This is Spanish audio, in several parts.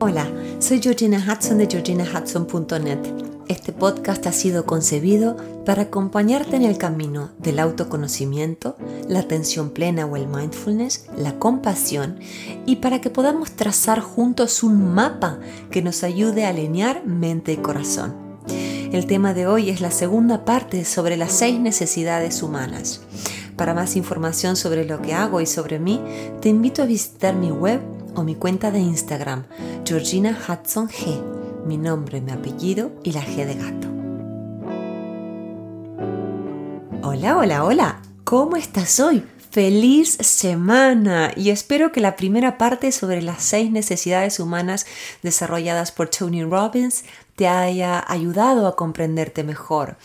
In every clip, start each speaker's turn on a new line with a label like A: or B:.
A: Hola, soy Georgina Hudson de georginahudson.net. Este podcast ha sido concebido para acompañarte en el camino del autoconocimiento, la atención plena o el mindfulness, la compasión y para que podamos trazar juntos un mapa que nos ayude a alinear mente y corazón. El tema de hoy es la segunda parte sobre las seis necesidades humanas. Para más información sobre lo que hago y sobre mí, te invito a visitar mi web o mi cuenta de Instagram, Georgina Hudson G, mi nombre, mi apellido y la G de gato. Hola, hola, hola, ¿cómo estás hoy? Feliz semana y espero que la primera parte sobre las seis necesidades humanas desarrolladas por Tony Robbins te haya ayudado a comprenderte mejor.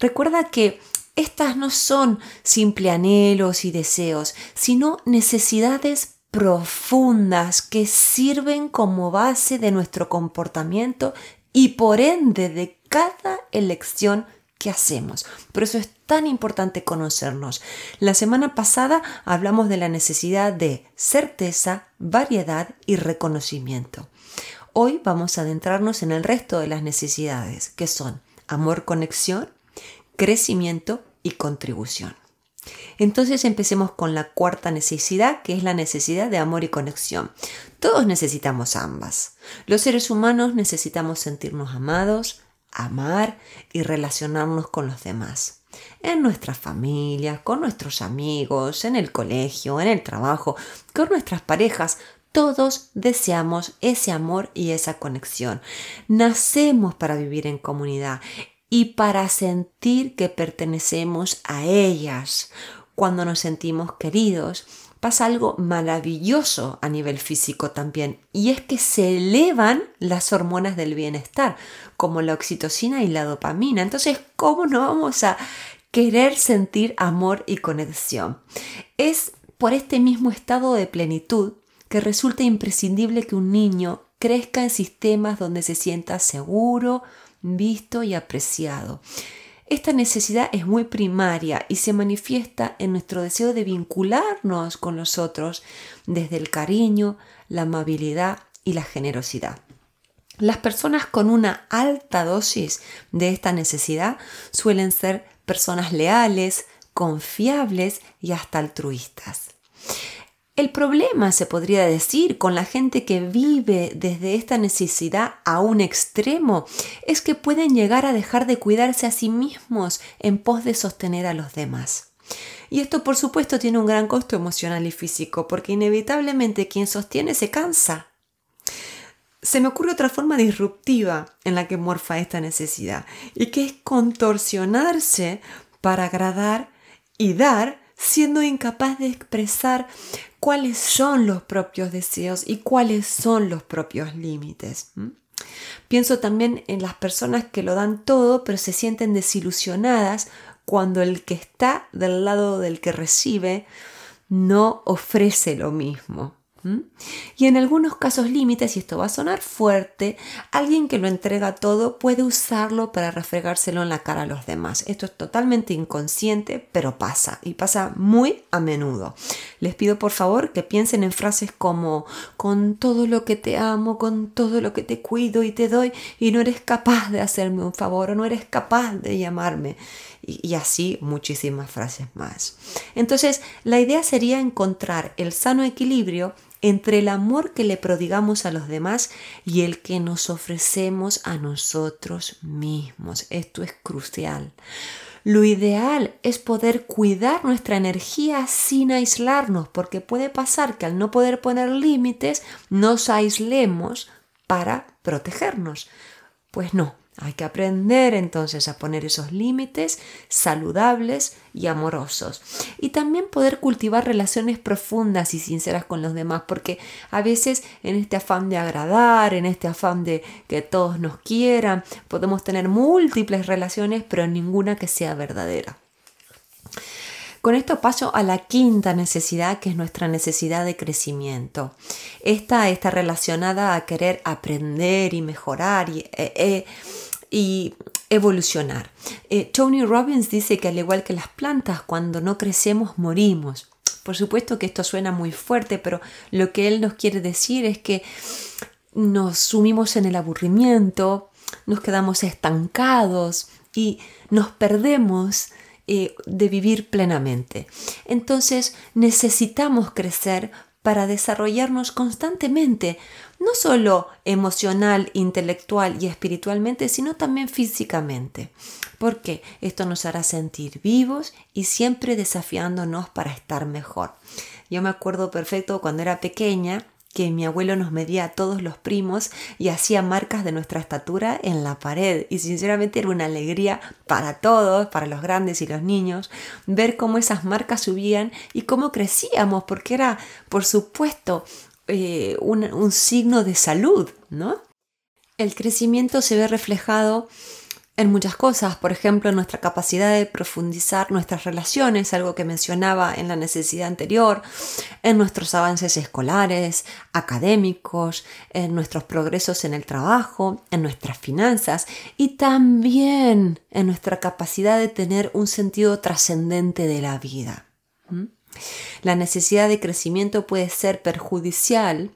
A: Recuerda que estas no son simple anhelos y deseos, sino necesidades profundas que sirven como base de nuestro comportamiento y por ende de cada elección que hacemos. Por eso es tan importante conocernos. La semana pasada hablamos de la necesidad de certeza, variedad y reconocimiento. Hoy vamos a adentrarnos en el resto de las necesidades, que son amor, conexión, crecimiento y contribución. Entonces empecemos con la cuarta necesidad, que es la necesidad de amor y conexión. Todos necesitamos ambas. Los seres humanos necesitamos sentirnos amados, amar y relacionarnos con los demás. En nuestras familias, con nuestros amigos, en el colegio, en el trabajo, con nuestras parejas, todos deseamos ese amor y esa conexión. Nacemos para vivir en comunidad y para sentir que pertenecemos a ellas. Cuando nos sentimos queridos, pasa algo maravilloso a nivel físico también, y es que se elevan las hormonas del bienestar, como la oxitocina y la dopamina. Entonces, ¿cómo no vamos a querer sentir amor y conexión? Es por este mismo estado de plenitud que resulta imprescindible que un niño crezca en sistemas donde se sienta seguro, visto y apreciado. Esta necesidad es muy primaria y se manifiesta en nuestro deseo de vincularnos con los otros desde el cariño, la amabilidad y la generosidad. Las personas con una alta dosis de esta necesidad suelen ser personas leales, confiables y hasta altruistas. El problema, se podría decir, con la gente que vive desde esta necesidad a un extremo es que pueden llegar a dejar de cuidarse a sí mismos en pos de sostener a los demás. Y esto por supuesto tiene un gran costo emocional y físico, porque inevitablemente quien sostiene se cansa. Se me ocurre otra forma disruptiva en la que morfa esta necesidad, y que es contorsionarse para agradar y dar siendo incapaz de expresar cuáles son los propios deseos y cuáles son los propios límites. Pienso también en las personas que lo dan todo pero se sienten desilusionadas cuando el que está del lado del que recibe no ofrece lo mismo. Y en algunos casos límites, y esto va a sonar fuerte, alguien que lo entrega todo puede usarlo para refregárselo en la cara a los demás. Esto es totalmente inconsciente, pero pasa, y pasa muy a menudo. Les pido por favor que piensen en frases como con todo lo que te amo, con todo lo que te cuido y te doy, y no eres capaz de hacerme un favor, o no eres capaz de llamarme y, así muchísimas frases más. Entonces, la idea sería encontrar el sano equilibrio entre el amor que le prodigamos a los demás y el que nos ofrecemos a nosotros mismos. Esto es crucial. Lo ideal es poder cuidar nuestra energía sin aislarnos, porque puede pasar que al no poder poner límites nos aislemos para protegernos. Pues no, hay que aprender entonces a poner esos límites saludables y amorosos. Y también poder cultivar relaciones profundas y sinceras con los demás, porque a veces en este afán de agradar, en este afán de que todos nos quieran, podemos tener múltiples relaciones, pero ninguna que sea verdadera. Con esto paso a la quinta necesidad, que es nuestra necesidad de crecimiento. Esta está relacionada a querer aprender y mejorar y, eh, eh, y evolucionar. Eh, Tony Robbins dice que al igual que las plantas, cuando no crecemos morimos. Por supuesto que esto suena muy fuerte, pero lo que él nos quiere decir es que nos sumimos en el aburrimiento, nos quedamos estancados y nos perdemos eh, de vivir plenamente. Entonces necesitamos crecer para desarrollarnos constantemente, no solo emocional, intelectual y espiritualmente, sino también físicamente. Porque esto nos hará sentir vivos y siempre desafiándonos para estar mejor. Yo me acuerdo perfecto cuando era pequeña, que mi abuelo nos medía a todos los primos y hacía marcas de nuestra estatura en la pared. Y sinceramente era una alegría para todos, para los grandes y los niños, ver cómo esas marcas subían y cómo crecíamos, porque era, por supuesto, eh, un, signo de salud, ¿no? El crecimiento se ve reflejado en muchas cosas, por ejemplo, en nuestra capacidad de profundizar nuestras relaciones, algo que mencionaba en la necesidad anterior, en nuestros avances escolares, académicos, en nuestros progresos en el trabajo, en nuestras finanzas y también en nuestra capacidad de tener un sentido trascendente de la vida. ¿Mm? La necesidad de crecimiento puede ser perjudicial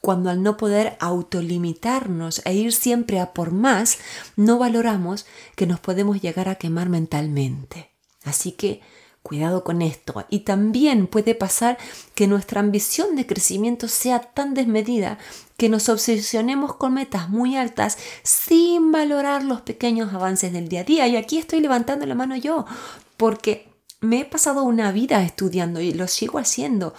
A: cuando al no poder autolimitarnos e ir siempre a por más, no valoramos que nos podemos llegar a quemar mentalmente. Así que cuidado con esto. Y también puede pasar que nuestra ambición de crecimiento sea tan desmedida que nos obsesionemos con metas muy altas sin valorar los pequeños avances del día a día. Y aquí estoy levantando la mano yo, porque me he pasado una vida estudiando y lo sigo haciendo.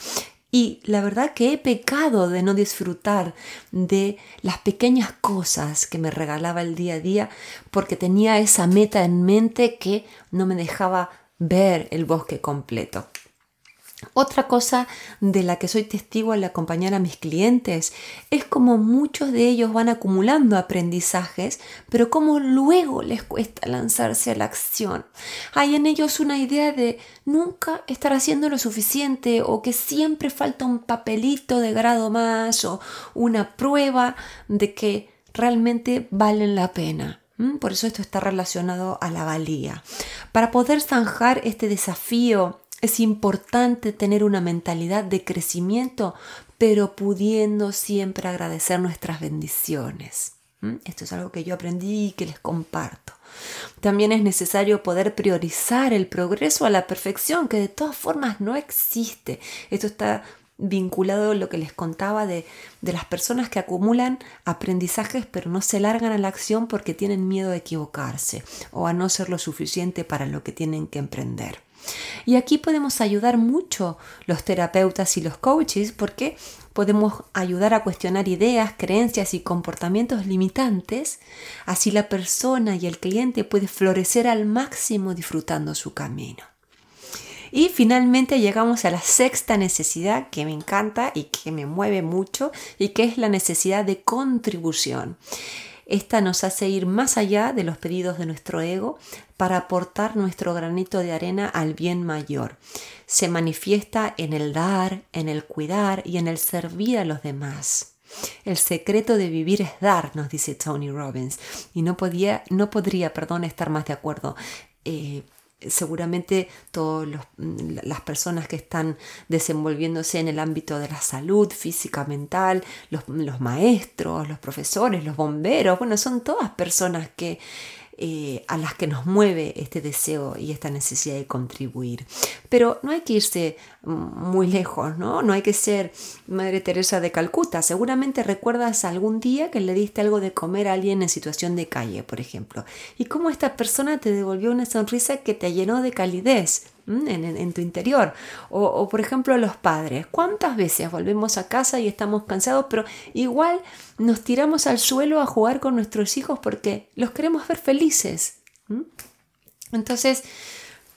A: Y la verdad que he pecado de no disfrutar de las pequeñas cosas que me regalaba el día a día porque tenía esa meta en mente que no me dejaba ver el bosque completo. Otra cosa de la que soy testigo al acompañar a mis clientes es como muchos de ellos van acumulando aprendizajes, pero como luego les cuesta lanzarse a la acción. Hay en ellos una idea de nunca estar haciendo lo suficiente o que siempre falta un papelito de grado más o una prueba de que realmente valen la pena. Por eso esto está relacionado a la valía. Para poder zanjar este desafío es importante tener una mentalidad de crecimiento, pero pudiendo siempre agradecer nuestras bendiciones. Esto es algo que yo aprendí y que les comparto. También es necesario poder priorizar el progreso a la perfección, que de todas formas no existe. Esto está vinculado a lo que les contaba de, de, las personas que acumulan aprendizajes pero no se largan a la acción porque tienen miedo de equivocarse o a no ser lo suficiente para lo que tienen que emprender. Y aquí podemos ayudar mucho los terapeutas y los coaches porque podemos ayudar a cuestionar ideas, creencias y comportamientos limitantes. Así la persona y el cliente puede florecer al máximo disfrutando su camino. Y finalmente llegamos a la sexta necesidad que me encanta y que me mueve mucho y que es la necesidad de contribución. Esta nos hace ir más allá de los pedidos de nuestro ego para aportar nuestro granito de arena al bien mayor. Se manifiesta en el dar, en el cuidar y en el servir a los demás. El secreto de vivir es dar, nos dice Tony Robbins, y no, podía, no podría perdón, estar más de acuerdo. Eh, seguramente todas mm, las personas que están desenvolviéndose en el ámbito de la salud física, mental, los, los maestros, los profesores, los bomberos, bueno, son todas personas que eh, a las que nos mueve este deseo y esta necesidad de contribuir. Pero no hay que irse mm, muy lejos, ¿no? No hay que ser Madre Teresa de Calcuta. Seguramente recuerdas algún día que le diste algo de comer a alguien en situación de calle, por ejemplo, y cómo esta persona te devolvió una sonrisa que te llenó de calidez en, tu interior. O, por ejemplo los padres. ¿Cuántas veces volvemos a casa y estamos cansados, pero igual nos tiramos al suelo a jugar con nuestros hijos porque los queremos ver felices? Entonces,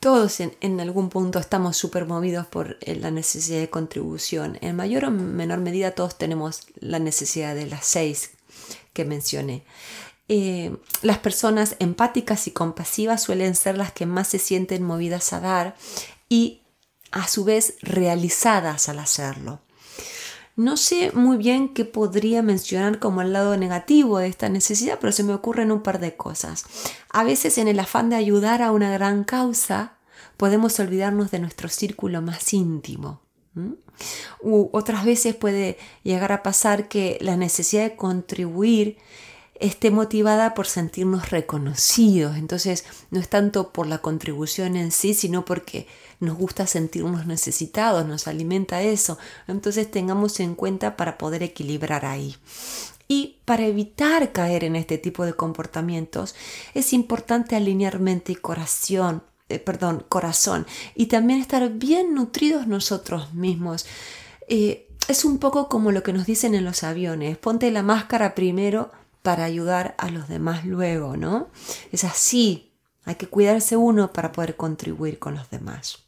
A: todos en, algún punto estamos súper movidos por eh, la necesidad de contribución. En mayor o menor medida todos tenemos la necesidad de las seis que mencioné. Eh, las personas empáticas y compasivas suelen ser las que más se sienten movidas a dar y a su vez realizadas al hacerlo. No sé muy bien qué podría mencionar como el lado negativo de esta necesidad, pero se me ocurren un par de cosas. A veces en el afán de ayudar a una gran causa, podemos olvidarnos de nuestro círculo más íntimo. U otras veces puede llegar a pasar que la necesidad de contribuir esté motivada por sentirnos reconocidos. Entonces no es tanto por la contribución en sí, sino porque nos gusta sentirnos necesitados, nos alimenta eso. Entonces tengamos en cuenta para poder equilibrar ahí. Y para evitar caer en este tipo de comportamientos es importante alinear mente y corazón, eh, perdón, corazón y también estar bien nutridos nosotros mismos. Eh, es un poco como lo que nos dicen en los aviones, ponte la máscara primero para ayudar a los demás luego, ¿no? Es así, hay que cuidarse uno para poder contribuir con los demás.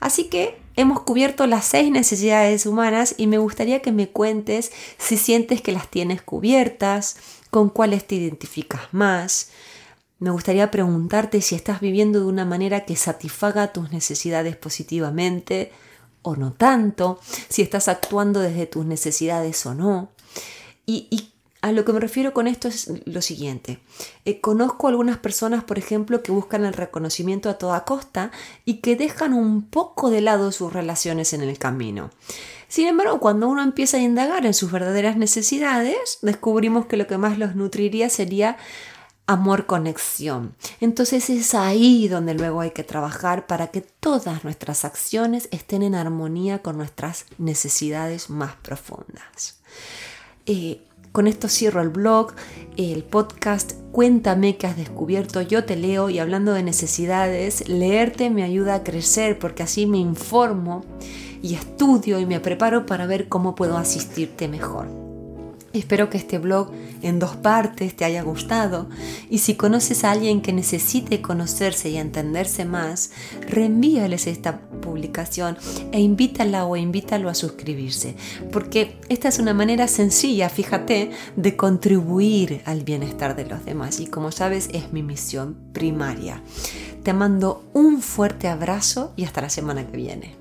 A: Así que hemos cubierto las seis necesidades humanas y me gustaría que me cuentes si sientes que las tienes cubiertas, con cuáles te identificas más. Me gustaría preguntarte si estás viviendo de una manera que satisfaga tus necesidades positivamente o no tanto, si estás actuando desde tus necesidades o no. Y, a lo que me refiero con esto es lo siguiente. Eh, conozco algunas personas, por ejemplo, que buscan el reconocimiento a toda costa y que dejan un poco de lado sus relaciones en el camino. Sin embargo, cuando uno empieza a indagar en sus verdaderas necesidades, descubrimos que lo que más los nutriría sería amor conexión. Entonces es ahí donde luego hay que trabajar para que todas nuestras acciones estén en armonía con nuestras necesidades más profundas. Eh, con esto cierro el blog, el podcast Cuéntame qué has descubierto, yo te leo y hablando de necesidades, leerte me ayuda a crecer porque así me informo y estudio y me preparo para ver cómo puedo asistirte mejor. Espero que este blog en dos partes te haya gustado y si conoces a alguien que necesite conocerse y entenderse más, reenvíales esta publicación e invítala o invítalo a suscribirse, porque esta es una manera sencilla, fíjate, de contribuir al bienestar de los demás y como sabes es mi misión primaria. Te mando un fuerte abrazo y hasta la semana que viene.